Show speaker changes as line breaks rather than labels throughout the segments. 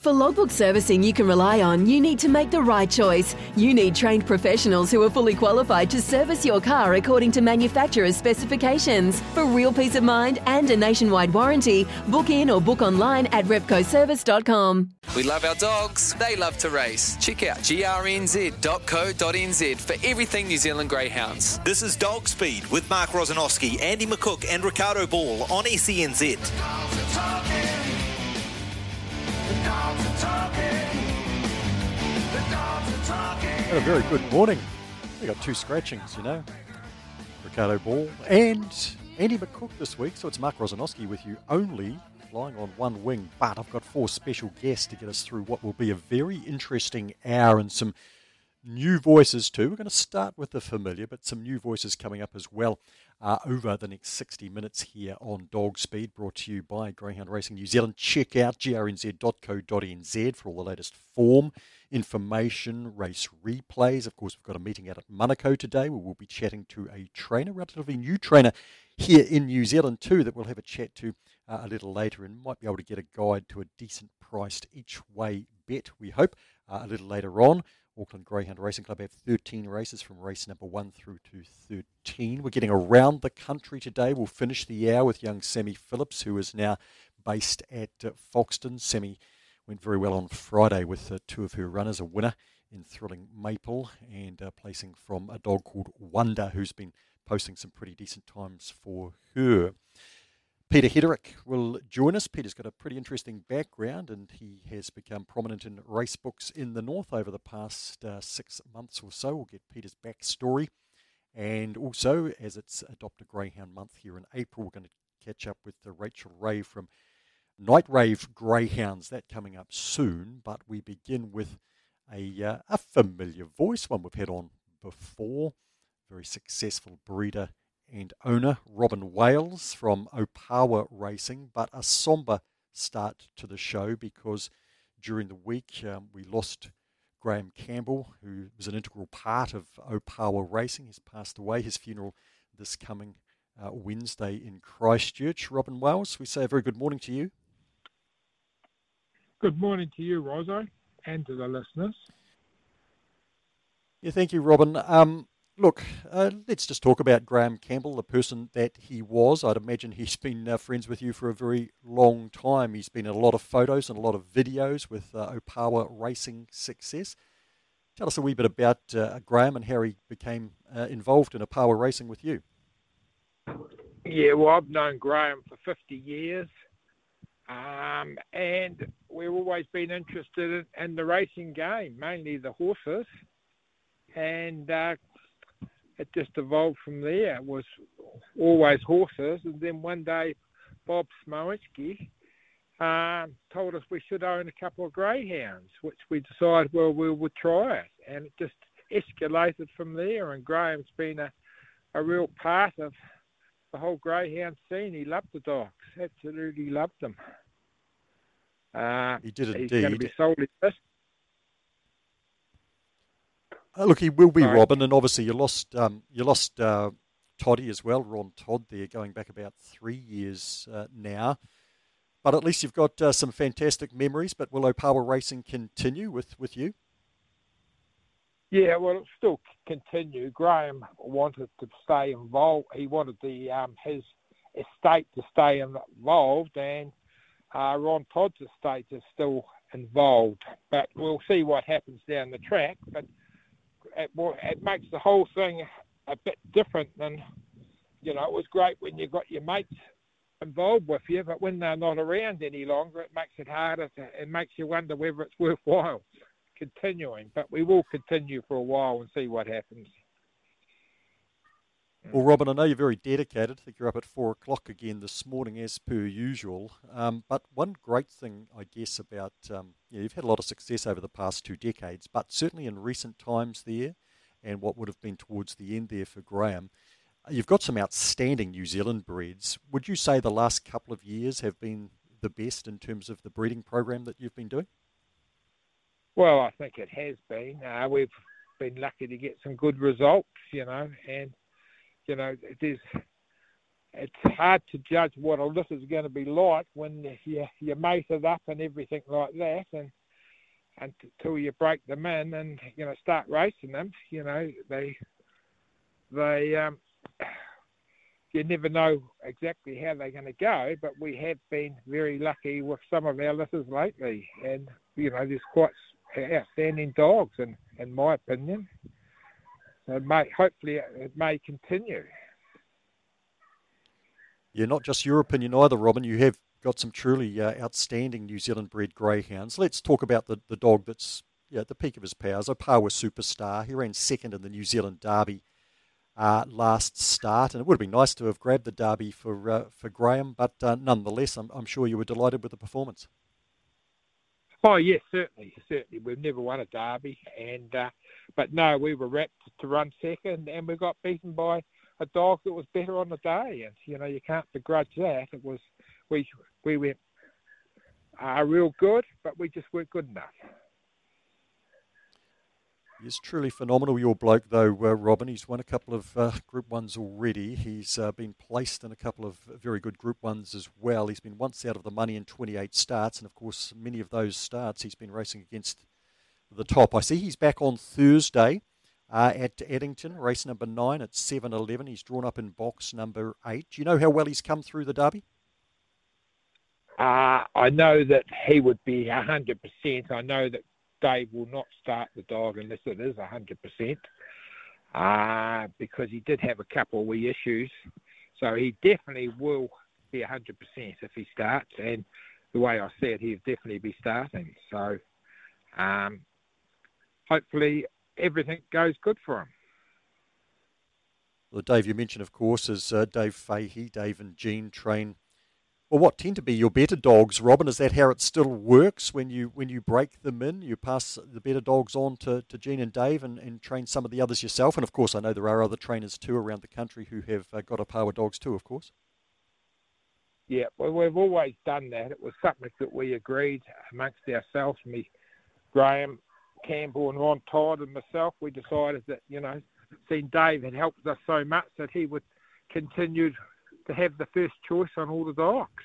For logbook servicing you can rely on, you need to make the right choice. You need trained professionals who are fully qualified to service your car according to manufacturer's specifications. For real peace of mind and a nationwide warranty, book in or book online at repcoservice.com.
We love our dogs. They love to race. Check out grnz.co.nz for everything New Zealand Greyhounds.
This is Dog Speed with Mark Rosanowski, Andy McCook, and Ricardo Ball on SENZ.
And a very good morning. We got two scratchings, you know. Ricardo Ball and Andy McCook this week. So it's Mark Rosanowski with you only flying on one wing. But I've got four special guests to get us through what will be a very interesting hour and some new voices too. We're going to start with the familiar, but some new voices coming up as well uh, over the next 60 minutes here on Dog Speed, brought to you by Greyhound Racing New Zealand. Check out grnz.co.nz for all the latest form information, race replays. Of course, we've got a meeting out at Manukau today where we'll be chatting to a trainer, relatively new trainer here in New Zealand too, that we'll have a chat to uh, a little later and might be able to get a guide to a decent priced each way bet, we hope, uh, a little later on. Auckland Greyhound Racing Club have 13 races from race number 1 through to 13. We're getting around the country today. We'll finish the hour with young Sammy Phillips, who is now based at uh, Foxton. Sammy went very well on Friday with uh, two of her runners, a winner in Thrilling Maple and uh, placing from a dog called Wonder, who's been posting some pretty decent times for her. Peter Heterick will join us. Peter's got a pretty interesting background and he has become prominent in race books in the north over the past uh, six months or so. We'll get Peter's backstory. And also, as it's Adopt a Greyhound month here in April, we're going to catch up with uh, Rachel Rae from Night Rave Greyhounds. That coming up soon. But we begin with a, uh, a familiar voice, one we've had on before. Very successful breeder and owner Robin Wales from Opawa Racing, but a somber start to the show because during the week um, we lost Graham Campbell, who was an integral part of Opawa Racing. He's passed away. His funeral this coming uh, Wednesday in Christchurch. Robin Wales, we say a very good morning to you.
Good morning to you, Rosa, and to the listeners.
Yeah, thank you, Robin. Um, Look, uh, let's just talk about Graham Campbell, the person that he was. I'd imagine he's been uh, friends with you for a very long time. He's been in a lot of photos and a lot of videos with uh, Opawa racing success. Tell us a wee bit about uh, Graham and how he became uh, involved in Opawa racing with you.
Yeah, well, I've known Graham for 50 years. Um, and we've always been interested in, in, the racing game, mainly the horses. And uh, it just evolved from there. It was always horses, and then one day Bob Smoinski uh, told us we should own a couple of greyhounds, which we decided well we would try it, and it just escalated from there. And Graham's been a, a real part of the whole greyhound scene. He loved the dogs, absolutely loved them.
Uh, he did
indeed.
He's
going to be sold in
uh, look, he will be Sorry. Robin, and obviously you lost um, you lost uh, Toddy as well, Ron Todd there, going back about three years uh, now. But at least you've got uh, some fantastic memories. But will Opawa Racing continue with, with you?
Yeah, well, it'll still continue. Graham wanted to stay involved. He wanted the um, his estate to stay involved, and uh, Ron Todd's estate is still involved. But we'll see what happens down the track. But it, it makes the whole thing a bit different than, you know, it was great when you got your mates involved with you, but when they're not around any longer, it makes it harder. To, it makes you wonder whether it's worthwhile continuing. But we will continue for a while and see what happens.
Well, Robin, I know you're very dedicated. I think you're up at four o'clock again this morning, as per usual. Um, but one great thing, I guess, about um, yeah, you've had a lot of success over the past two decades, but certainly in recent times there, and what would have been towards the end there for Graham, you've got some outstanding New Zealand breeds. Would you say the last couple of years have been the best in terms of the breeding program that you've been doing?
Well, I think it has been. Uh, we've been lucky to get some good results, you know, and you know, it is. It's hard to judge what a litter is going to be like when you you mate it up and everything like that, and until you break them in and you know start racing them, you know they they um, you never know exactly how they're going to go, but we have been very lucky with some of our litters lately, and you know there's quite outstanding dogs, in in my opinion. It may, hopefully it may continue.
Yeah, not just your opinion either, Robin. You have got some truly uh, outstanding New Zealand bred greyhounds. Let's talk about the, the dog that's yeah, at the peak of his powers, Opawa Superstar. He ran second in the New Zealand Derby uh, last start, and it would have been nice to have grabbed the Derby for uh, for Graham, but uh, nonetheless, I'm, I'm sure you were delighted with the performance.
Oh yes, certainly, certainly. We've never won a derby, and uh, but no, we were wrapped to run second, and we got beaten by a dog that was better on the day, and you know you can't begrudge that. It was we we went uh, real good, but we just weren't good enough.
He's truly phenomenal, your bloke, though, uh, Robin. He's won a couple of uh, Group 1s already. He's uh, been placed in a couple of very good Group 1s as well. He's been once out of the money in 28 starts, and of course, many of those starts he's been racing against the top. I see he's back on Thursday uh, at Addington, race number 9 at 7.11. He's drawn up in box number 8. Do you know how well he's come through the Derby?
Uh, I know that he would be 100%. I know that Dave will not start the dog unless it is 100%, uh, because he did have a couple of wee issues. So he definitely will be 100% if he starts. And the way I see it, he'll definitely be starting. So um, hopefully everything goes good for him.
Well, Dave, you mentioned, of course, is uh, Dave Fahey. Dave and Jean train well, what tend to be your better dogs, Robin? Is that how it still works when you when you break them in? You pass the better dogs on to, to Jean and Dave and, and train some of the others yourself. And of course, I know there are other trainers too around the country who have uh, got Opawa dogs too, of course.
Yeah, well, we've always done that. It was something that we agreed amongst ourselves, me, Graham, Campbell, and Ron Todd, and myself. We decided that, you know, seeing Dave had helped us so much that he would continue to have the first choice on all the dogs.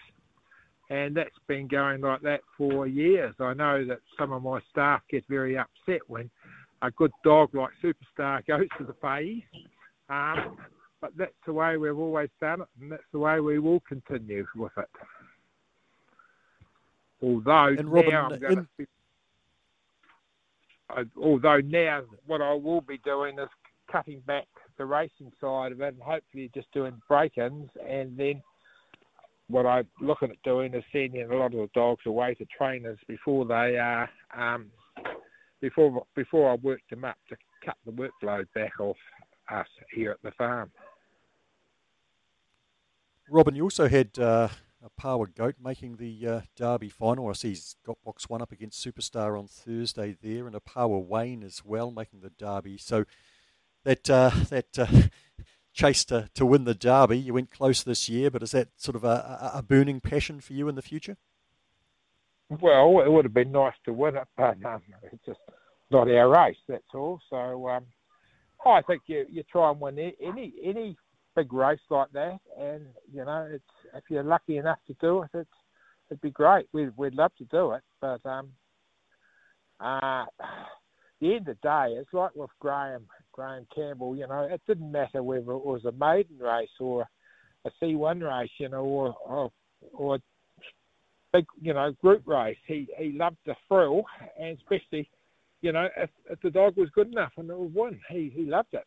And that's been going like that for years. I know that some of my staff get very upset when a good dog like Superstar goes to the phase. Um, but that's the way we've always done it, and that's the way we will continue with it. Although and Robin, now I'm going in... to although now what I will be doing is cutting back the racing side of it and hopefully just doing break-ins and then what I'm looking at doing is sending a lot of the dogs away to trainers before they are um, before before I work them up to cut the workload back off us here at the farm.
Robin, you also had uh, power Goat making the uh, Derby final. I see he's got box one up against Superstar on Thursday there, and Opawa Wayne as well making the Derby. So that uh, that uh, chase to, to win the derby. You went close this year, but is that sort of a, a burning passion for you in the future?
Well, it would have been nice to win it, but um, it's just not our race. That's all. So um, I think you you try and win any any big race like that, and you know it's if you're lucky enough to do it, it's it'd be great. We'd we'd love to do it, but um, uh, end of the day, it's like with Graham Graham Campbell. You know, it didn't matter whether it was a maiden race or a C1 race, you know, or or, or a big, you know, group race. He he loved the thrill, and especially, you know, if, if the dog was good enough and it was won, he he loved it.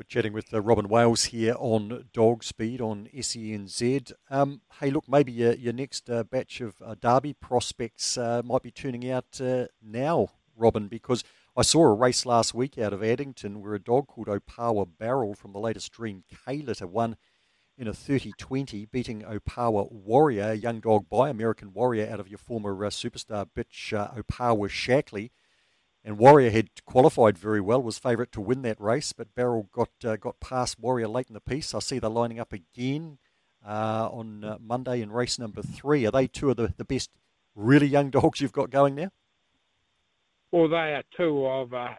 We're chatting with uh, Robin Wales here on Dog Speed on SENZ. Um, hey, look, maybe your, your next uh, batch of uh, Derby prospects uh, might be tuning out uh, now, Robin, because I saw a race last week out of Addington where a dog called Opawa Barrel from the latest Dream K litter won in a 30-20, beating Opawa Warrior, a young dog by American Warrior out of your former uh, superstar bitch Opawa Shackley. And Warrior had qualified very well, was favourite to win that race, but Barrel got uh, got past Warrior late in the piece. I see they're lining up again uh, on uh, Monday in race number three. Are they two of the, the best really young dogs you've got going now?
Well, they are two of uh,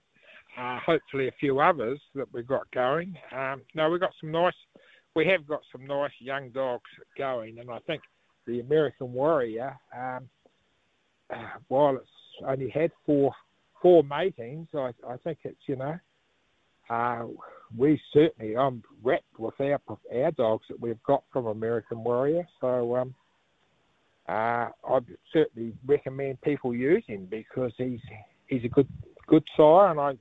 hopefully a few others that we've got going. Um, no, we've got some nice we have got some nice young dogs going, and I think the American Warrior, um, uh, while it's only had four four matings, I, I think it's you know, uh, we certainly I'm wrapped with our our dogs that we've got from American Warrior, so um, uh, I'd certainly recommend people use him because he's he's a good good sire, and I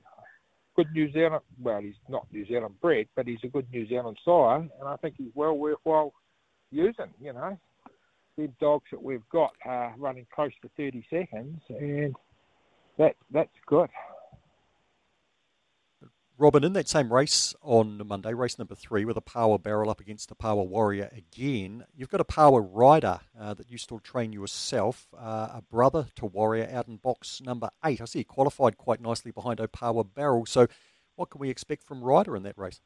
good New Zealand. Well, he's not New Zealand bred, but he's a good New Zealand sire, and I think he's well worthwhile using. You know, the dogs that we've got are running close to 30 seconds, and that that's good.
Robin, in that same race on Monday, race number three, with Opawa Barrel up against the power warrior again, you've got Opawa Rider uh, that you still train yourself, uh, a brother to warrior out in box number eight. I see he qualified quite nicely behind a power barrel. So, what can we expect from Ryder in that race?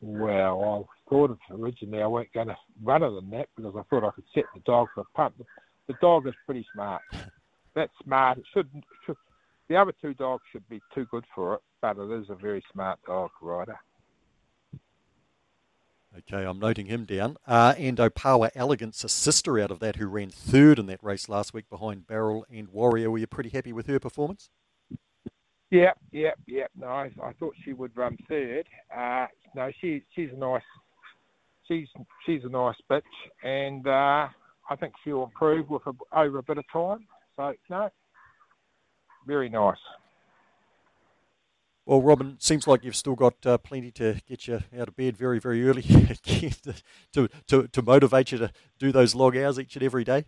Well, I thought of originally I weren't going to run it than that because I thought I could set the dog for a punt. The dog is pretty smart. That's smart. It should, should the other two dogs should be too good for it, but it is a very smart dog rider.
Okay, I'm noting him down. Uh, and Opawa Elegance, a sister out of that who ran third in that race last week behind Barrel and Warrior. Were you pretty happy with her performance?
Yeah, yeah, yeah. No, I, I thought she would run third. Uh, no, she she's a nice she's she's a nice bitch, and uh, I think she'll improve with a, over a bit of time. So no, very nice.
Well, Robin, seems like you've still got uh, plenty to get you out of bed very, very early to, to, to motivate you to do those log hours each and every day.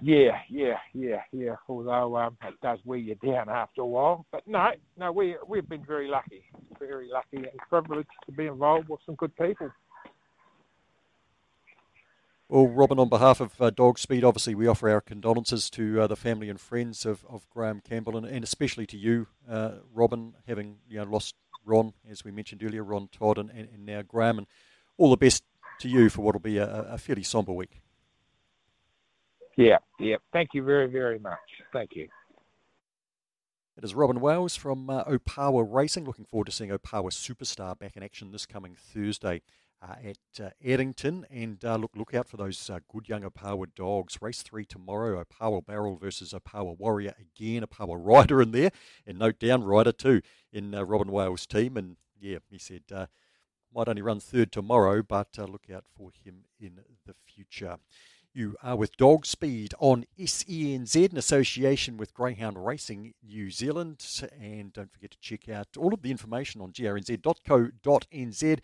Yeah, yeah, yeah, yeah. Although um, it does wear you down after a while, but no, no, we we've been very lucky, very lucky and privileged to be involved with some good people.
Well, Robin, on behalf of uh, Dog Speed, obviously we offer our condolences to uh, the family and friends of, of Graham Campbell, and, and especially to you, uh, Robin, having you know, lost Ron, as we mentioned earlier, Ron Todd, and, and, and now Graham, and all the best to you for what will be a, a fairly sombre week.
Yeah, yeah. Thank you very, very much. Thank you.
It is Robin Wales from uh, Opawa Racing. Looking forward to seeing Opawa Superstar back in action this coming Thursday uh, at uh, Addington. And uh, look, look out for those uh, good young Opawa dogs. Race three tomorrow. Opawa Barrel versus Opawa Warrior again. Opawa Rider in there, and note down Rider too in uh, Robin Wales' team. And yeah, he said uh, might only run third tomorrow, but look out for him in the future. You are with Dog Speed on SENZ in association with Greyhound Racing New Zealand. And don't forget to check out all of the information on grnz.co.nz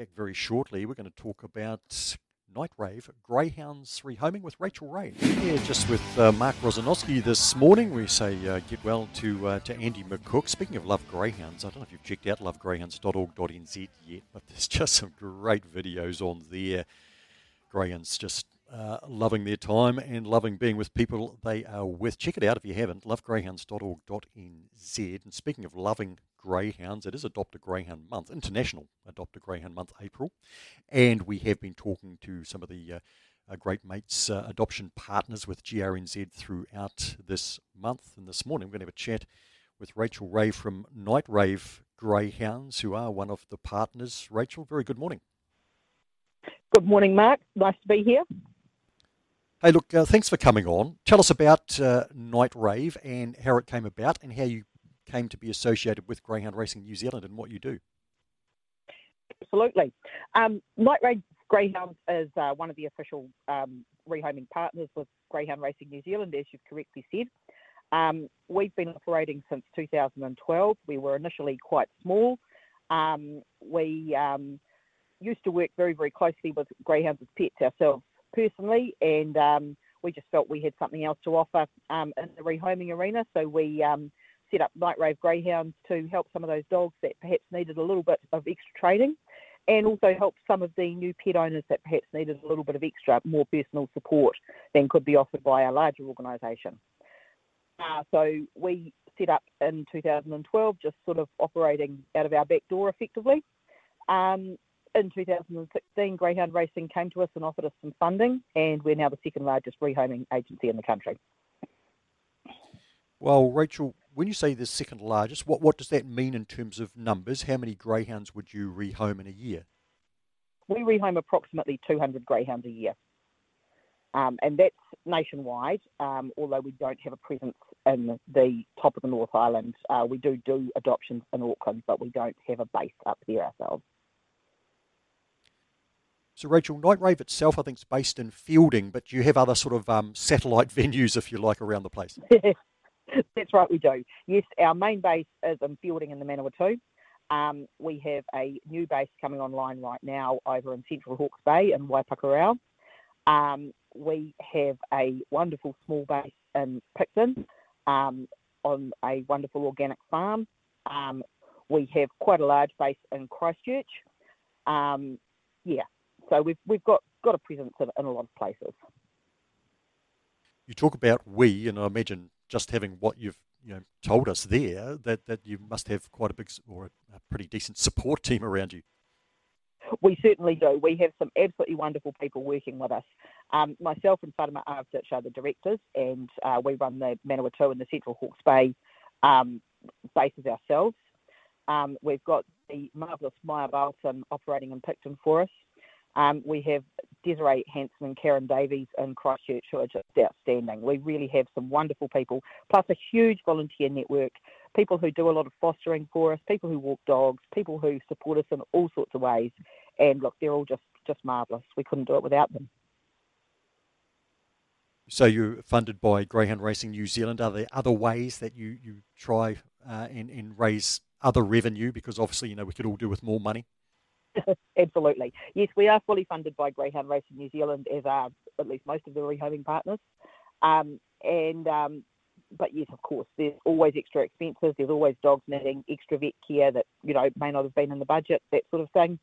back very shortly. We're going to talk about Night Rave Greyhounds rehoming with Rachel Rae. Yeah, just with uh, Mark Rosanowski this morning. We say uh, get well to uh, to Andy McCook. Speaking of Love Greyhounds, I don't know if you've checked out lovegreyhounds.org.nz yet, but there's just some great videos on there. Greyhounds just uh, loving their time and loving being with people they are with. Check it out if you haven't, lovegreyhounds.org.nz. And speaking of loving greyhounds. It is Adopt a Greyhound Month, International Adopt a Greyhound Month, April. And we have been talking to some of the uh, uh, Great Mates uh, adoption partners with GRNZ throughout this month. And this morning we're going to have a chat with Rachel Rae from Night Rave Greyhounds, who are one of the partners. Rachel, very good morning.
Good morning, Mark. Nice to be here.
Hey, look, uh, thanks for coming on. Tell us about uh, Night Rave and how it came about and how you came to be associated with Greyhound Racing New Zealand and what you do.
Absolutely. Um, Night Rave Greyhounds is uh, one of the official um, rehoming partners with Greyhound Racing New Zealand, as you've correctly said. Um, we've been operating since 2012. We were initially quite small. Um, we um, used to work very, very closely with greyhounds as pets ourselves personally, and um, we just felt we had something else to offer um, in the rehoming arena. So we um, set up Night Rave Greyhounds to help some of those dogs that perhaps needed a little bit of extra training and also help some of the new pet owners that perhaps needed a little bit of extra, more personal support than could be offered by a larger organisation. Uh, so we set up in 2012, just sort of operating out of our back door effectively. Um, in 2016, Greyhound Racing came to us and offered us some funding, and we're now the second largest rehoming agency in the country.
Well, Rachel, when you say the second largest, what, what does that mean in terms of numbers? How many greyhounds would you rehome in a year?
We rehome approximately 200 greyhounds a year. Um, and that's nationwide, um, although we don't have a presence in the top of the North Island. Uh, we do do adoptions in Auckland, but we don't have a base up there ourselves.
So, Rachel, Night Rave itself, I think, is based in Feilding, but you have other sort of um, satellite venues, if you like, around the place.
That's right, we do. Yes, our main base is in Feilding in the Manawatu. Um, we have a new base coming online right now over in Central Hawke's Bay in Waipukurau. Um, we have a wonderful small base in Picton um, on a wonderful organic farm. Um, we have quite a large base in Christchurch. Um, yeah, so we've we've got got a presence in, in a lot of places.
You talk about we, and I imagine just having what you've you know told us there that that you must have quite a big or a, pretty decent support team around you.
We certainly do. We have some absolutely wonderful people working with us. Um, myself and Fatima Avdich are the directors, and uh, we run the Manawatu and the Central Hawke's Bay um, bases ourselves. Um, we've got the marvellous Maya Balson operating in Picton for us. Um, we have Desiree Hanson Karen Davies in Christchurch who are just outstanding. We really have some wonderful people, plus a huge volunteer network, people who do a lot of fostering for us, people who walk dogs, people who support us in all sorts of ways. And look, they're all just, just marvellous. We couldn't do it without them.
So you're funded by Greyhound Racing New Zealand. Are there other ways that you, you try uh, and, and raise other revenue? Because obviously, you know, we could all do with more money.
Absolutely. Yes, we are fully funded by Greyhound Racing New Zealand, as are at least most of the rehoming partners. Um, and um, but yes, of course, there's always extra expenses. There's always dogs needing extra vet care that you know may not have been in the budget, that sort of thing.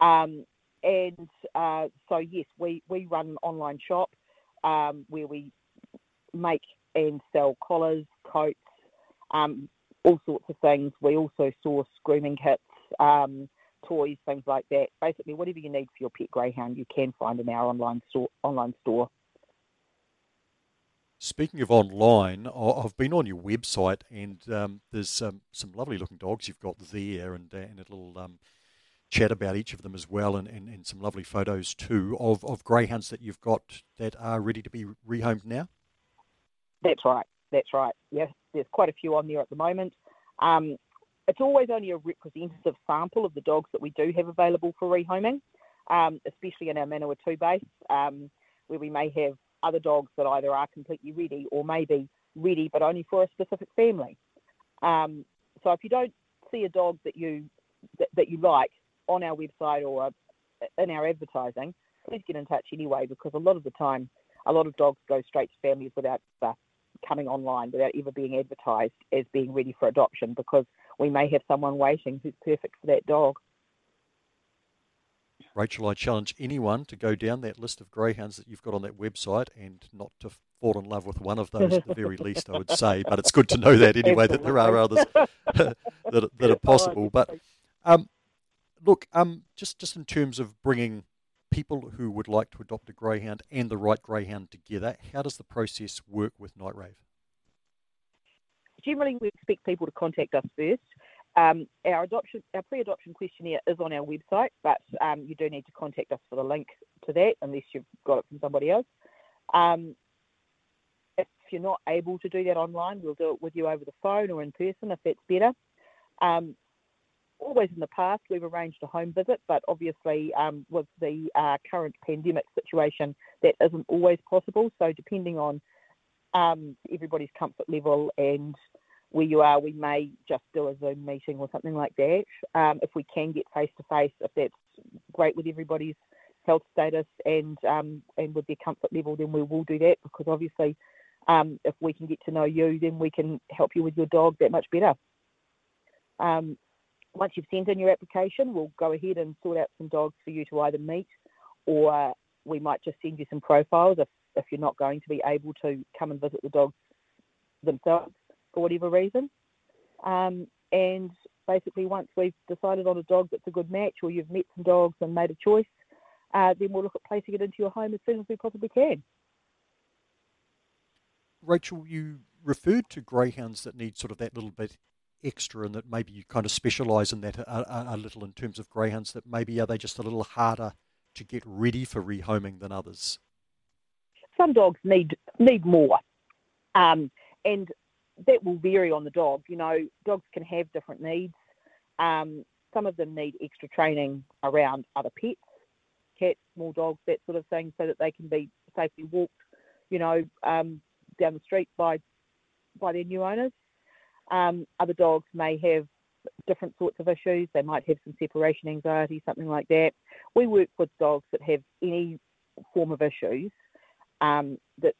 Um, and uh, so yes, we we run an online shop um, where we make and sell collars, coats, um, all sorts of things. We also source grooming kits. Um, toys, things like that. Basically, whatever you need for your pet greyhound, you can find in our online store. Online store.
Speaking of online, I've been on your website and um, there's um, some lovely looking dogs you've got there and, uh, and a little um, chat about each of them as well and, and, and, some lovely photos too of, of greyhounds that you've got that are ready to be rehomed now.
That's right. That's right. Yes, there's quite a few on there at the moment. Um, it's always only a representative sample of the dogs that we do have available for rehoming, um, especially in our Manawatu base, um, where we may have other dogs that either are completely ready or may be ready but only for a specific family. Um, so if you don't see a dog that you that, that you like on our website or in our advertising, please get in touch anyway because a lot of the time, a lot of dogs go straight to families without uh, coming online, without ever being advertised as being ready for adoption because we may have someone waiting who's perfect for that dog.
Rachel, I challenge anyone to go down that list of greyhounds that you've got on that website and not to fall in love with one of those at the very least, I would say. But it's good to know that anyway, that there are others that, that are possible. But um, look, um, just, just in terms of bringing people who would like to adopt a greyhound and the right greyhound together, how does the process work with Night Rave?
Generally we expect people to contact us first. Um, our adoption, our pre-adoption questionnaire is on our website, but um, you do need to contact us for the link to that, unless you've got it from somebody else. Um, if you're not able to do that online, we'll do it with you over the phone or in person if that's better. Um, always in the past, we've arranged a home visit, but obviously um, with the uh, current pandemic situation, that isn't always possible. So depending on um, everybody's comfort level and where you are, we may just do a Zoom meeting or something like that. Um, if we can get face to face, if that's great with everybody's health status and um, and with their comfort level, then we will do that because obviously, um, if we can get to know you, then we can help you with your dog that much better. Um, once you've sent in your application, we'll go ahead and sort out some dogs for you to either meet, or we might just send you some profiles if, if you're not going to be able to come and visit the dogs themselves for whatever reason. Um, and basically, once we've decided on a dog that's a good match, or you've met some dogs and made a choice, uh, then we'll look at placing it into your home as soon as we possibly can.
Rachel, you referred to greyhounds that need sort of that little bit extra and that maybe you kind of specialise in that a, a, a, little in terms of greyhounds that maybe are they just a little harder to get ready for rehoming than others?
Some dogs need need more, um, and that will vary on the dog. You know, dogs can have different needs. Um, some of them need extra training around other pets, cats, small dogs, that sort of thing, so that they can be safely walked, you know, um, down the street by by their new owners. Um, other dogs may have different sorts of issues. They might have some separation anxiety, something like that. We work with dogs that have any form of issues um, that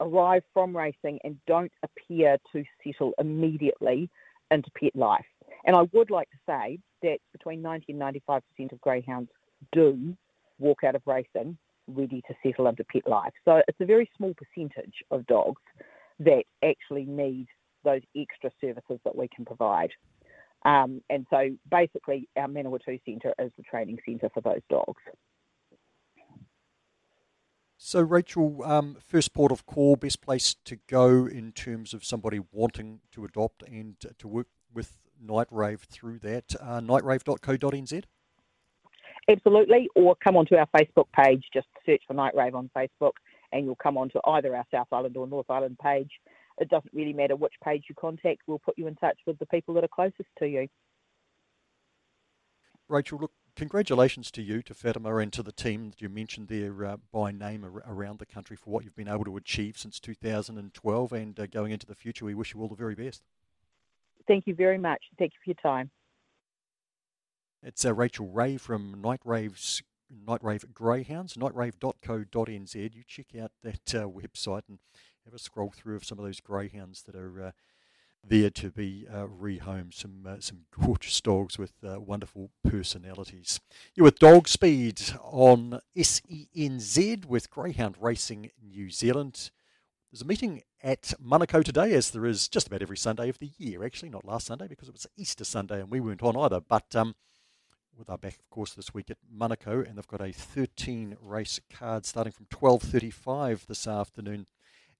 arrive from racing and don't appear to settle immediately into pet life. And I would like to say that between 90 and 95% of greyhounds do walk out of racing ready to settle into pet life. So it's a very small percentage of dogs that actually need those extra services that we can provide. Um, and so basically, our Manawatu Centre is the training centre for those dogs.
So, Rachel, um, first port of call, best place to go in terms of somebody wanting to adopt and to work with Nightrave through that, uh, nightrave.co.nz?
Absolutely, or come onto our Facebook page, just search for Nightrave on Facebook, and you'll come onto either our South Island or North Island page, it doesn't really matter which page you contact, we'll put you in touch with the people that are closest to you.
Rachel, look, congratulations to you, to Fatima, and to the team that you mentioned there uh, by name ar- around the country for what you've been able to achieve since 2012 and uh, going into the future. We wish you all the very best.
Thank you very much. Thank you for your time.
It's uh, Rachel Rae from Night Rave's Night Rave Greyhounds, nightrave.co.nz. You check out that uh, website and have a scroll through of some of those greyhounds that are uh, there to be uh, rehomed. Some uh, some gorgeous dogs with uh, wonderful personalities. You're with Dog Speed on SENZ with Greyhound Racing New Zealand. There's a meeting at Manukau today, as there is just about every Sunday of the year. Actually, not last Sunday because it was Easter Sunday and we weren't on either. But um, with our back, of course, this week at Manukau, and they've got a 13 race card starting from 12:35 this afternoon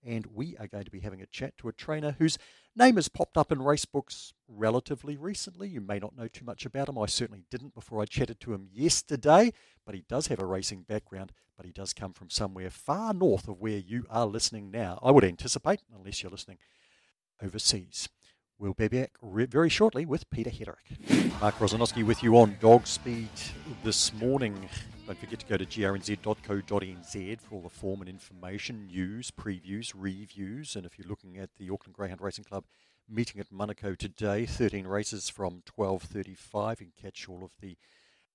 and we are going to be having a chat to a trainer whose name has popped up in race books relatively recently. You may not know too much about him. I certainly didn't before I chatted to him yesterday, but he does have a racing background, but he does come from somewhere far north of where you are listening now. I would anticipate, unless you're listening overseas. We'll be back very shortly with Peter Heterick. Mark Rosanowski with you on Dog Speed this morning. Don't forget to go to grnz.co.nz for all the form and information, news, previews, reviews. And if you're looking at the Auckland Greyhound Racing Club meeting at Manukau today, 13 races from 12.35. You can catch all of the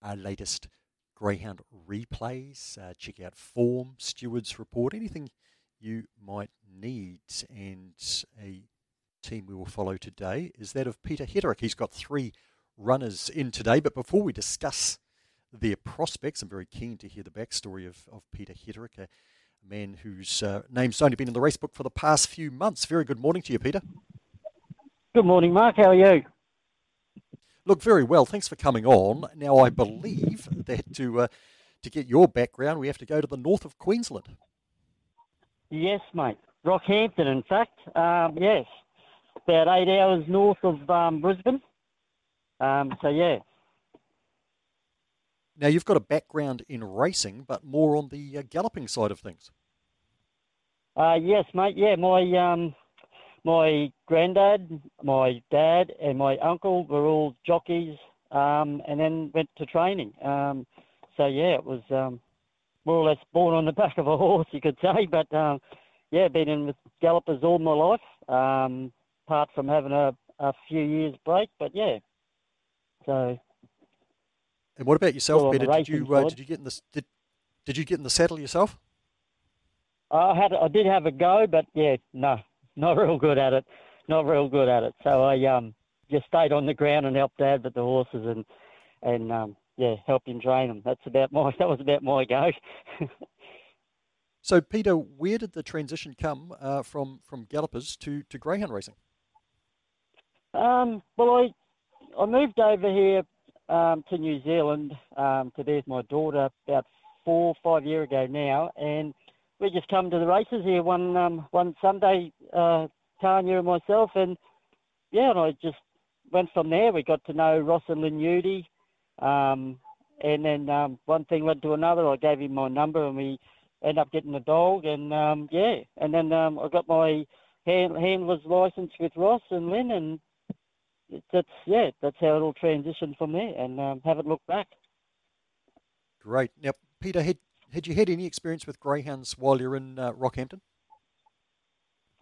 uh, latest Greyhound replays. Uh, check out form, stewards report, anything you might need. And a team we will follow today is that of Peter Heterick. He's got three runners in today, but before we discuss their prospects, I'm very keen to hear the backstory of, of Peter Heterick, a man whose uh, name's only been in the race book for the past few months. Very good morning to you, Peter.
Good morning, Mark. How are you?
Look, very well. Thanks for coming on. Now, I believe that to uh, to get your background, we have to go to the north of Queensland.
Yes, mate. Rockhampton, in fact. Um, yes about eight hours north of um, Brisbane. Um, so yeah.
Now you've got a background in racing, but more on the uh, galloping side of things.
Uh, yes, mate. Yeah, my um, my granddad, my dad, and my uncle were all jockeys, um, and then went to training. Um, so yeah, it was um, more or less born on the back of a horse, you could say. But um, yeah, been in with gallopers all my life. Um, apart from having a, a few years break. But yeah, so.
And what about yourself, Peter? Did you uh, did you get in this? Did, Did you get in the saddle yourself?
I had, I did have a go, but yeah, no, not real good at it. Not real good at it. So I um just stayed on the ground and helped Dad with the horses and and um yeah, helped him train them. That's about my that was about my go.
so Peter, where did the transition come uh, from from gallopers to to greyhound racing?
Um, well, I I moved over here um, to New Zealand um, to be with my daughter about four or five year ago now, and we just come to the races here one um, one Sunday, uh, Tanya and myself, and yeah, and I just went from there. We got to know Ross and Lynn Udy, um, and then um, one thing led to another. I gave him my number, and we ended up getting a dog, and um, yeah, and then um, I got my hand, handler's license with Ross and Lynn, and that's yeah, that's how it all transitioned from there, and um, haven't looked back.
Great. Now, Peter, had had you had any experience with greyhounds while you're in uh, Rockhampton?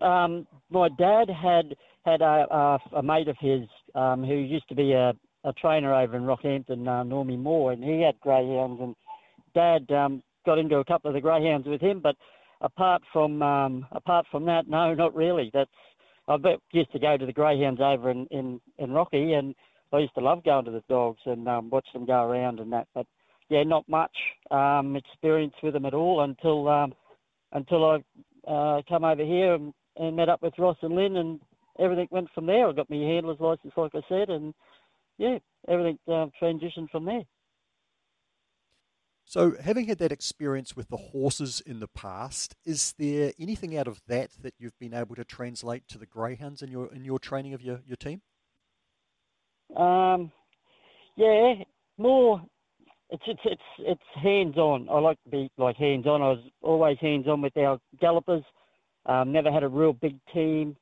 Um, my dad had had a, a, a mate of his um, who used to be a, a trainer over in Rockhampton, uh, Normie Moore, and he had greyhounds, and Dad um, got into a couple of the greyhounds with him. But apart from um, apart from that, no, not really. That's I used to go to the greyhounds over in, in, in Rocky, and I used to love going to the dogs and um, watch them go around and that. But yeah, not much um, experience with them at all until um, until I uh, come over here and, and met up with Ross and Lynn, and everything went from there. I got my handler's license, like I said, and yeah, everything uh, transitioned from there.
So, having had that experience with the horses in the past, is there anything out of that that you've been able to translate to the greyhounds in your in your training of your, your team?
Um, yeah, more. It's it's it's it's hands on. I like to be like hands on. I was always hands on with our gallopers. Um, never had a real big team.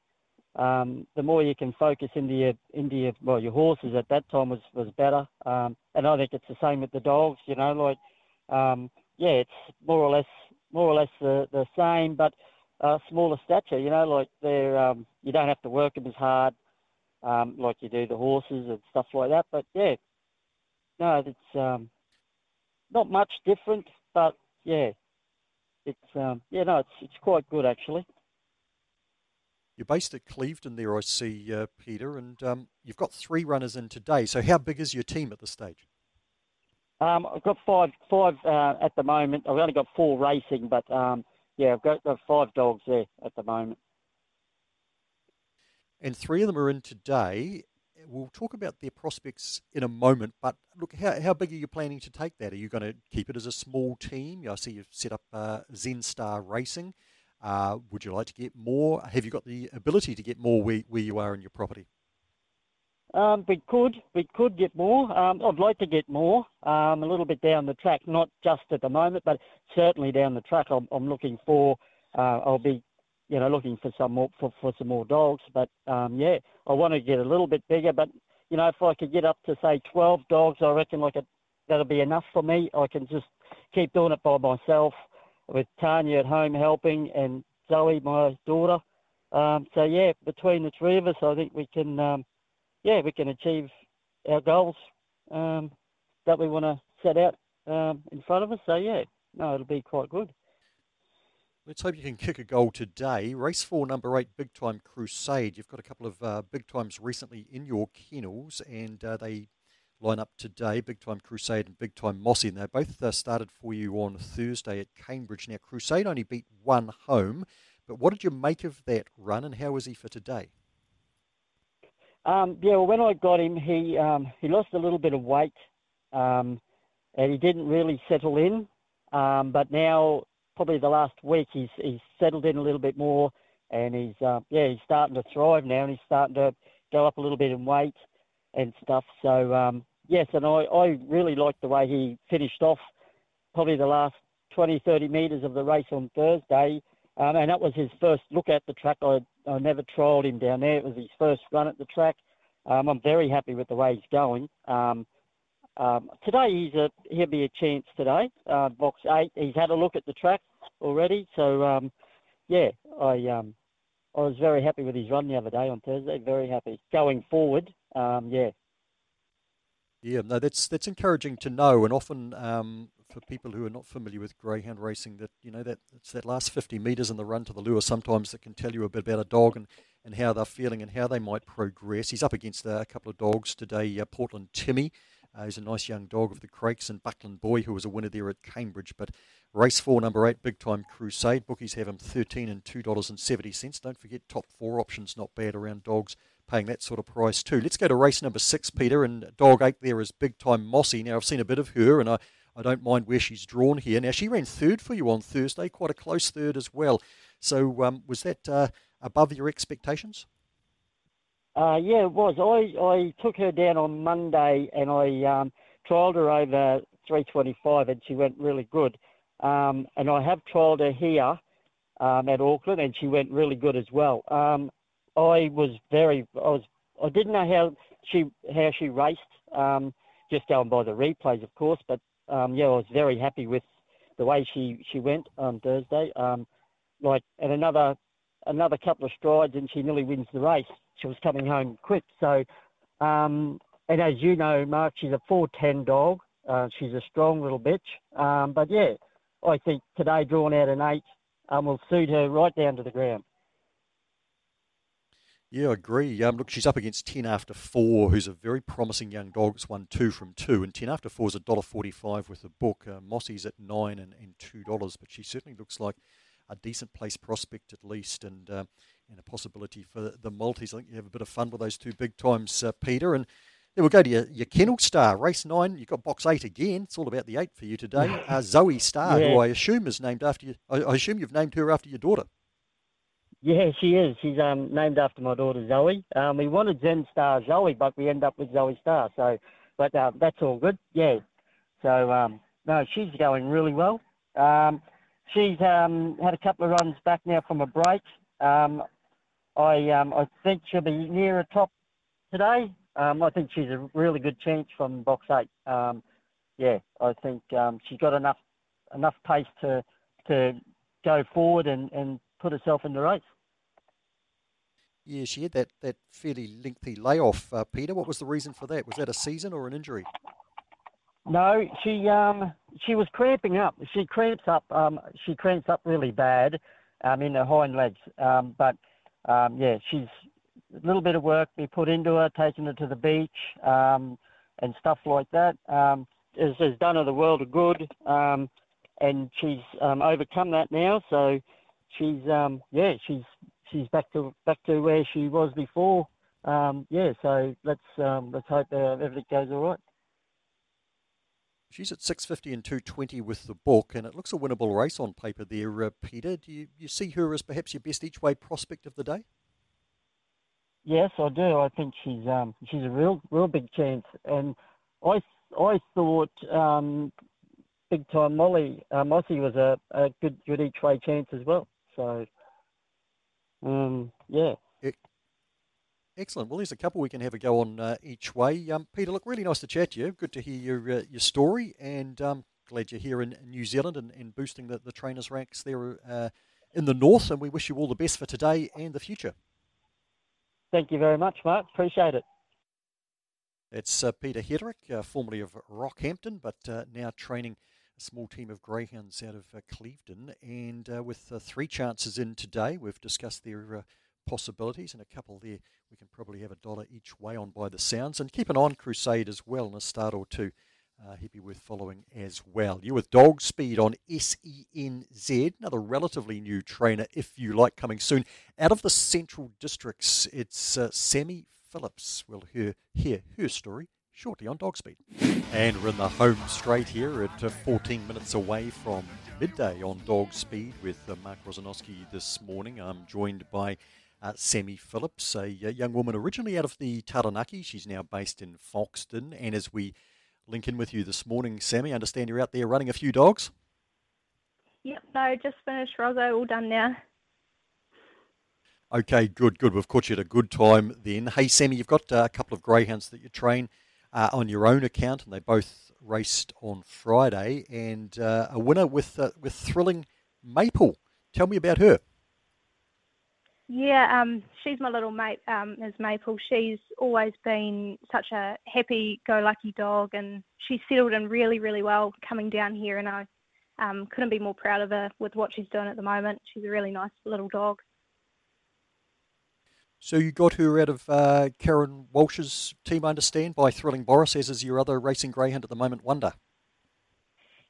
Um, the more you can focus into your into your well your horses at that time was was better. Um, and I think it's the same with the dogs. You know, like um, yeah, it's more or less more or less the, the same, but uh, smaller stature. You know, like they're um, you don't have to work them as hard um, like you do the horses and stuff like that. But yeah, no, it's um, not much different, but yeah, it's um, yeah, no, it's it's quite good actually.
You're based at Clevedon there, I see, uh, Peter, and um, you've got three runners in today. So how big is your team at this stage?
Um, I've got five, five uh, at the moment. I've only got four racing, but um, yeah, I've got, got five dogs there at the moment.
And three of them are in today. We'll talk about their prospects in a moment, but look, how, how big are you planning to take that? Are you going to keep it as a small team? I see you've set up uh, Zen Star Racing. Uh, would you like to get more? Have you got the ability to get more where, where you are in your property?
Um, we could, we could get more. Um, I'd like to get more, um, a little bit down the track, not just at the moment, but certainly down the track. I'm, I'm looking for. Uh, I'll be, you know, looking for some more for, for some more dogs. But um, yeah, I want to get a little bit bigger. But you know, if I could get up to say 12 dogs, I reckon like a, that'll be enough for me. I can just keep doing it by myself with Tanya at home helping and Zoe, my daughter. Um, so yeah, between the three of us, I think we can um, yeah, we can achieve our goals um, that we want to set out um, in front of us. So yeah, no, it'll be quite good.
Let's hope you can kick a goal today. Race four, number eight, Big Time Crusade. You've got a couple of uh, big times recently in your kennels, and uh, they line up today Big Time Crusade and Big Time Mossy. And they both uh, started for you on Thursday at Cambridge. Now, Crusade only beat one home, but what did you make of that run, and how was he for today?
Um, yeah, well, when I got him, he um, he lost a little bit of weight, um, and he didn't really settle in. Um, but now, probably the last week, he's he's settled in a little bit more, and he's uh, yeah, he's starting to thrive now, and he's starting to go up a little bit in weight and stuff. So um, yes, and I I really liked the way he finished off, probably the last 20, 30 metres of the race on Thursday. And that was his first look at the track. I, I never trialled him down there. It was his first run at the track. Um, I'm very happy with the way he's going. Um, um, today he's a he'll be a chance today. Uh, box eight. He's had a look at the track already. So um, yeah, I um, I was very happy with his run the other day on Thursday. Very happy going forward. Um, yeah.
Yeah, no, that's that's encouraging to know, and often for people who are not familiar with greyhound racing, that you know that it's that last 50 metres in the run to the lure sometimes that can tell you a bit about a dog and, and how they're feeling and how they might progress. He's up against uh, a couple of dogs today. Uh, Portland Timmy, uh, he's a nice young dog of the Crakes, and Buckland Boy, who was a winner there at Cambridge. But race four, number eight, Big Time Crusade. Bookies have him 13 and $2.70. Don't forget top four options, not bad around dogs paying that sort of price too. Let's go to race number six, Peter, and dog eight there is big time Mossy. Now I've seen a bit of her, and I, I don't mind where she's drawn here. Now she ran third for you on Thursday, quite a close third as well. So um, was that uh, above your expectations?
Uh, yeah, it was. I, I took her down on Monday and I um, trialled her over 325 and she went really good. Um, and I have trialled her here um, at Auckland and she went really good as well. Um, I was very, I was, I didn't know how she how she raced, um, just going by the replays, of course. But um, yeah, I was very happy with the way she she went on Thursday. Um, like and another another couple of strides, and she nearly wins the race. She was coming home quick. So, um, and as you know, Mark, she's a 410 dog. Uh, she's a strong little bitch. Um, but yeah, I think today drawn out an eight um, will suit her right down to the ground.
Yeah, I agree. Um, look, she's up against 10 after 4, who's a very promising young dog. It's won 2 from 2. And 10 after 4 is $1.45 with the book. Uh, Mossy's at 9 and, and $2. But she certainly looks like a decent place prospect at least. And, uh, and a possibility for the multis. I think you have a bit of fun with those two big times, uh, Peter. And then we'll go to your, your Kennel Star, race 9. You've got box 8 again. It's all about the 8 for you today. Uh, Zoe Star, yeah. who I assume is named after you. I, I assume you've named her after your daughter.
Yeah, she is. She's um, named after my daughter Zoe. Um, we wanted Zen Star Zoe, but we end up with Zoe Star. So, but uh, that's all good. Yeah. So um, no, she's going really well. Um, she's um, had a couple of runs back now from a break. Um, I um, I think she'll be near a top today. Um, I think she's a really good chance from box eight. Um, yeah, I think um, she's got enough enough pace to to go forward and, and put herself in the race.
Yeah, she had that, that fairly lengthy layoff, uh, Peter. What was the reason for that? Was that a season or an injury?
No, she um she was cramping up. She cramps up. Um, she cramps up really bad, um, in her hind legs. Um, but um, yeah, she's a little bit of work we put into her, taking her to the beach, um, and stuff like that. Um, has, has done her the world of good. Um, and she's um, overcome that now. So she's um, yeah, she's she's back to back to where she was before. Um, yeah, so let's um, let's hope uh, everything goes all right.
She's at 650 and 220 with the book, and it looks a winnable race on paper there, uh, Peter. Do you, you see her as perhaps your best each way prospect of the day?
Yes, I do. I think she's um, she's a real real big chance, and I I thought um, big time Molly uh, Mossy was a, a good good each way chance as well. So, um, yeah.
Excellent. Well, there's a couple we can have a go on uh, each way. Um, Peter, look, really nice to chat to you. Good to hear your uh, your story, and um, glad you're here in New Zealand and, and boosting the, the trainers' ranks there uh, in the north. And we wish you all the best for today and the future.
Thank you very much, Mark. Appreciate it.
It's uh, Peter Heterick, uh, formerly of Rockhampton, but uh, now training small team of greyhounds out of uh, Clevedon. And uh, with uh, three chances in today, we've discussed their possibilities, and a couple there we can probably have a dollar each way on by the sounds. And keep an eye on Crusade as well in a start or two. Uh, he'd be worth following as well. You with Dog Speed on SENZ, another relatively new trainer, if you like, coming soon. Out of the Central Districts, it's uh, Sammy Phillips. We'll hear, hear her story shortly on Dog Speed. And we're in the home straight here at uh, 14 minutes away from midday on Dog Speed with uh, Mark Rosanowski this morning. I'm joined by uh, Sammy Phillips, a, a, young woman originally out of the Taranaki. She's now based in Foxton. And as we link in with you this morning, Sammy, I understand you're out there running a few dogs?
Yep, no, just finished Rosso, all done now.
Okay, good, good. We've caught you at a good time then. Hey, Sammy, you've got uh, a couple of greyhounds that you train uh, on your own account, and they both raced on Friday. And uh, a winner with uh, with thrilling Maple. Tell me about her.
Yeah, um, she's my little mate, um, is Maple. She's always been such a happy-go-lucky dog, and she's settled in really, really well coming down here. And I um, couldn't be more proud of her with what she's doing at the moment. She's a really nice little dog.
So you got her out of uh, Karen Walsh's team, I understand, by Thrilling Boris, as is your other racing greyhound at the moment, Wonder.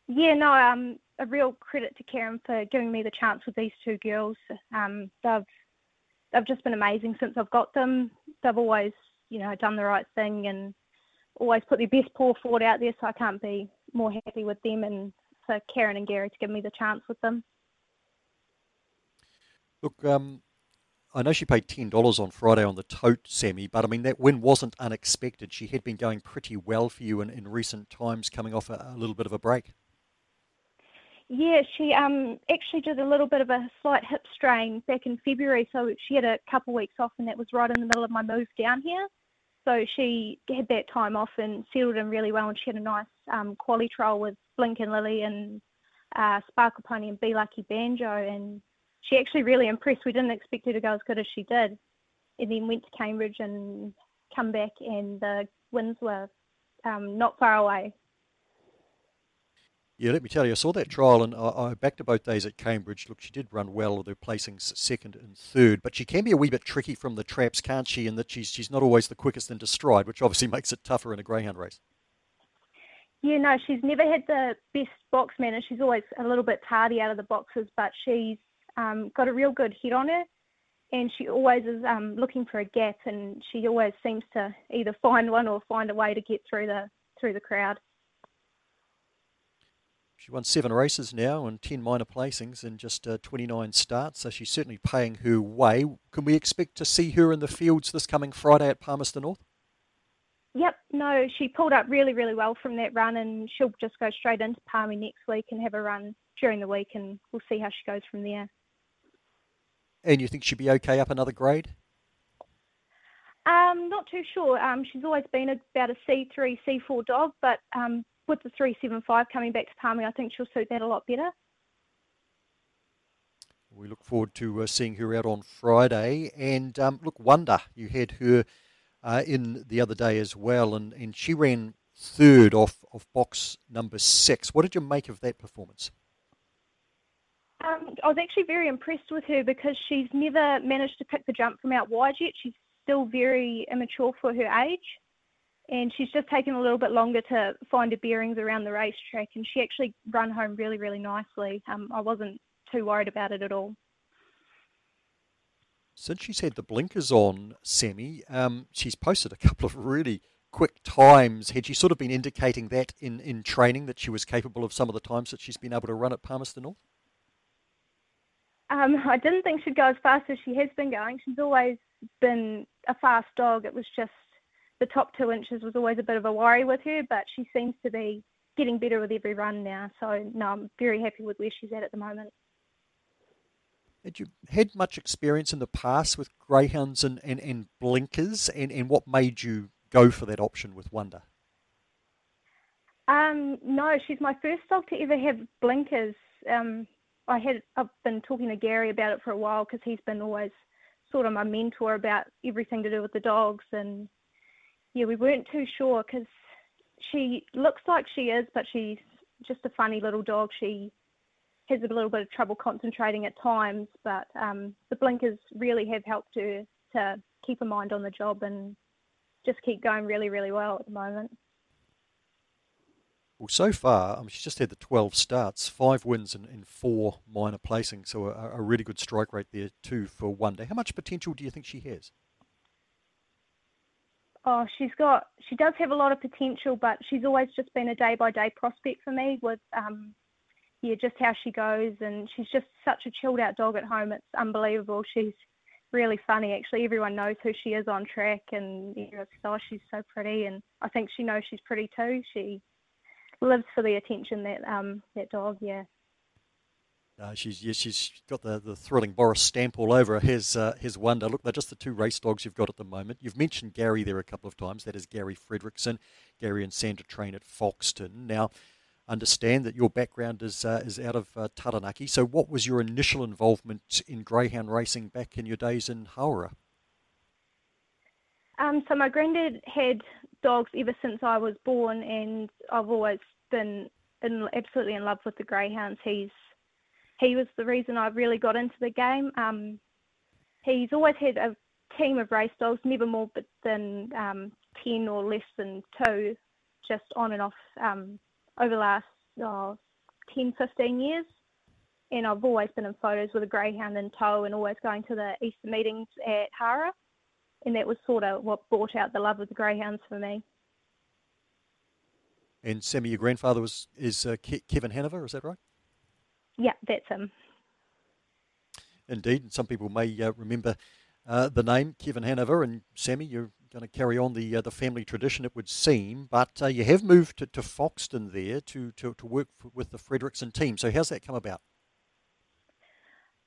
Yeah, no, um, a real credit to Karen for giving me the chance with these two girls. Um, they've they've just been amazing since I've got them. They've always, you know, done the right thing and always put their best paw forward out there. So I can't be more happy with them and for Karen and Gary to give me the chance with them.
Look, um, I know she paid ten dollars on Friday on the tote, Sammy, but I mean that win wasn't unexpected. She had been going pretty well for you in, in recent times, coming off a, a little bit of a break.
Yeah, she um actually did a little bit of a slight hip strain back in February, so she had a couple of weeks off, and that was right in the middle of my move down here. So she had that time off and settled in really well, and she had a nice um, trial with Blink and Lily and uh, Sparkle Pony and Be Lucky Banjo, and she actually really impressed. We didn't expect her to go as good as she did, and then went to Cambridge and come back, and the wins were um, not far away.
Yeah, let me tell you, I saw that trial and I, I backed her both days at Cambridge. Look, she did run well with her placings second and third, but she can be a wee bit tricky from the traps, can't she? In that she's she's not always the quickest into stride, which obviously makes it tougher in a greyhound race.
Yeah, no, she's never had the best box manner. She's always a little bit tardy out of the boxes, but she's um, got a real good head on her, and she always is um, looking for a gap, and she always seems to either find one or find a way to get through the through the crowd.
She won seven races now and 10 minor placings in just uh, 29 starts, so she's certainly paying her way. Can we expect to see her in the fields this coming Friday at Palmerston North?
Yep, no, she pulled up really, really well from that run, and she'll just go straight into Palmy next week and have a run during the week, and we'll see how she goes from there.
And you think she'd be okay up another grade?
Um, not too sure. Um, she's always been about a C3, C4 dog, but um, with the 375 coming back to Palmy, I think she'll suit that a lot better.
We look forward to uh, seeing her out on Friday. And um, look, Wonder, you had her uh, in the other day as well, and, and she ran third off of box number six. What did you make of that performance?
Um, I was actually very impressed with her because she's never managed to pick the jump from out wide yet. She's still very immature for her age and she's just taken a little bit longer to find her bearings around the racetrack and she actually run home really really nicely. Um, i wasn't too worried about it at all.
Since she's had the blinkers on sammy um, she's posted a couple of really quick times. Had she sort of been indicating that in, in training that she was capable of some of the times that she's been able to run at palmerston north
um, i didn't think she'd go as fast as she has been going she's always been a fast dog it was just the top two inches was always a bit of a worry with her, but she seems to be getting better with every run now. So no, I'm very happy with where she's at at the moment.
Had you had much experience in the past with greyhounds and, and, and blinkers, and, and what made you go for that option with Wonder?
Um, no, she's my first dog to ever have blinkers. Um, I had I've been talking to Gary about it for a while because he's been always sort of my mentor about everything to do with the dogs and yeah, we weren't too sure because she looks like she is, but she's just a funny little dog. She has a little bit of trouble concentrating at times, but um, the blinkers really have helped her to keep her mind on the job and just keep going really, really well at the moment.
Well, so far, um, she's just had the 12 starts, five wins and, and four minor placings, so a, a, really good strike rate there too for one day. How much potential do you think she has?
Oh, she's got she does have a lot of potential, but she's always just been a day by day prospect for me with um yeah, just how she goes and she's just such a chilled out dog at home. It's unbelievable. She's really funny actually. Everyone knows who she is on track and you know, oh, she's so pretty and I think she knows she's pretty too. She lives for the attention that um that dog, yeah.
Uh, she's yeah, she's got the, the thrilling Boris stamp all over his uh, his wonder. Look, they're just the two race dogs you've got at the moment. You've mentioned Gary there a couple of times. That is Gary Fredrickson. Gary and Sandra train at Foxton. Now, understand that your background is uh, is out of uh, Taranaki. So, what was your initial involvement in greyhound racing back in your days in Hawera?
Um, so my granddad had dogs ever since I was born, and I've always been in, absolutely in love with the greyhounds. He's he was the reason I really got into the game. Um, he's always had a team of race dogs, never more than um, 10 or less than two, just on and off um, over the last oh, 10, 15 years. And I've always been in photos with a greyhound in tow and always going to the Easter meetings at Hawera. And that was sort of what brought out the love of the greyhounds for me.
And Sammy, your grandfather was is uh, Ke- Kevin Hanover, is that right?
Yeah, that's him.
Indeed, and some people may uh, remember uh, the name Kevin Hanover. And Sammy, you're going to carry on the uh, the family tradition, it would seem. But uh, you have moved to, to Foxton there to, to, to work for, with the Frederickson team. So how's that come about?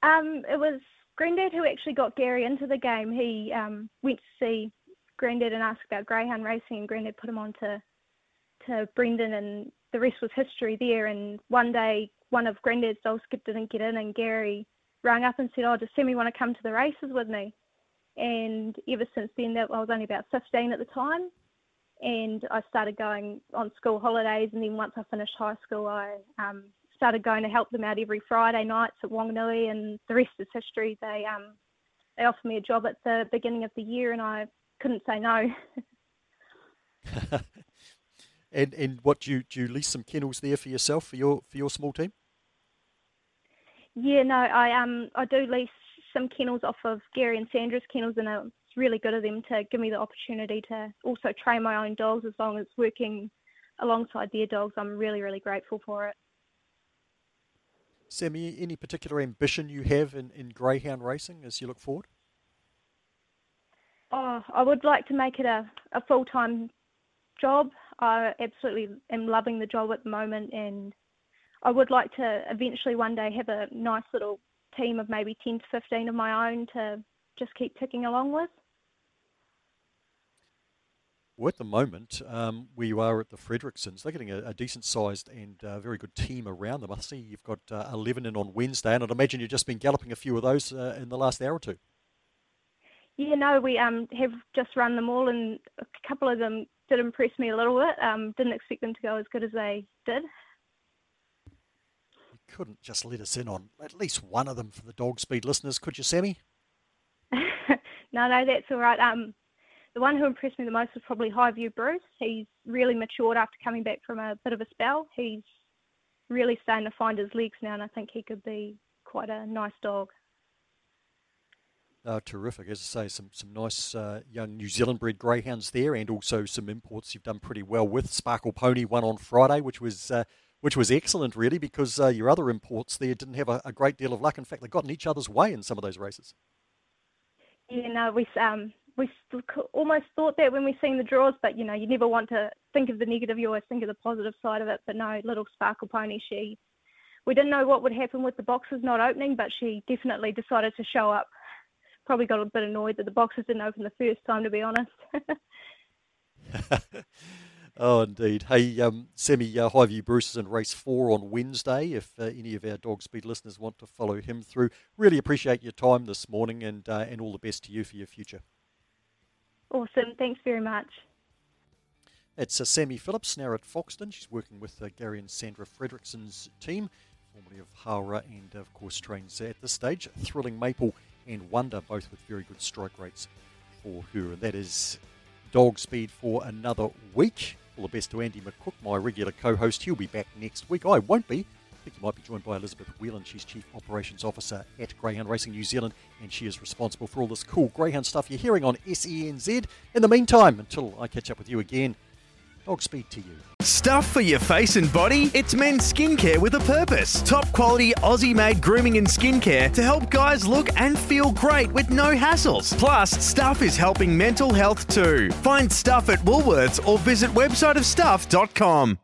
Um, it was Granddad who actually got Gary into the game. He um, went to see Granddad and asked about greyhound racing, and Granddad put him on to to Brendan, and the rest was history there. And one day, one of Granddad's dogs didn't get in, and Gary rang up and said, "Oh, does Sammy want to come to the races with me?" And ever since then, that I was only about 15 at the time, and I started going on school holidays. And then once I finished high school, I um, started going to help them out every Friday nights at Wanganui, and the rest is history. They um, they offered me a job at the beginning of the year, and I couldn't say no.
and and what do you do you lease some kennels there for yourself for your for your small team?
Yeah, no, I um I do lease some kennels off of Gary and Sandra's kennels, and it's really good of them to give me the opportunity to also train my own dogs as long as working alongside their dogs. I'm really really grateful for it.
Sammy, any particular ambition you have in, in greyhound racing as you look forward?
Oh, I would like to make it a, a full time job. I absolutely am loving the job at the moment, and I would like to eventually one day have a nice little team of maybe 10 to 15 of my own to just keep ticking along with.
Well, at the moment, um, where you are at the Fredericksons, they're getting a, a decent sized and uh, very good team around them. I see you've got uh, 11 in on Wednesday, and I'd imagine you've just been galloping a few of those uh, in the last hour or two.
Yeah, no, we um, have just run them all, and a couple of them did impress me a little bit. Um, didn't expect them to go as good as they did.
You couldn't just let us in on at least one of them for the dog speed listeners, could you, Sammy?
no, no, that's all right. Um, the one who impressed me the most was probably Highview Bruce. He's really matured after coming back from a bit of a spell. He's really starting to find his legs now, and I think he could be quite a nice dog.
Oh, terrific. As I say, some, some nice uh, young New Zealand bred greyhounds there, and also some imports you've done pretty well with. Sparkle Pony won on Friday, which was uh, which was excellent, really, because uh, your other imports there didn't have a, a, great deal of luck. In fact, they got in each other's way in some of those races.
Yeah, no, we um, we almost thought that when we seen the draws, but you know, you never want to think of the negative. You always think of the positive side of it. But no, little Sparkle Pony, she, we didn't know what would happen with the boxes not opening, but she definitely decided to show up probably got a bit annoyed that the boxes didn't open the first time, to be honest.
oh, indeed. Hey, um, Sammy uh, Highview Bruce is in race four on Wednesday. If uh, any of our dog speed listeners want to follow him through, really appreciate your time this morning and, uh, and all the best to you for your future.
Awesome. Thanks very much.
It's uh, Sammy Phillips now at Foxton. She's working with uh, Gary and Sandra Frederickson's team, formerly of Hawera, and of course trains at this stage. Thrilling Maple and Wonder, both with very good strike rates for her. And that is dog speed for another week. All the best to Andy McCook, my regular co host. He'll be back next week. I won't be. I think you might be joined by Elizabeth Whelan. She's Chief Operations Officer at Greyhound Racing New Zealand, and she is responsible for all this cool Greyhound stuff you're hearing on SENZ. In the meantime, until I catch up with you again, Dog speed to you.
Stuff for your face and body? It's men's skincare with a purpose. Top quality Aussie made grooming and skincare to help guys look and feel great with no hassles. Plus, Stuff is helping mental health too. Find Stuff at Woolworths or visit websiteofstuff.com.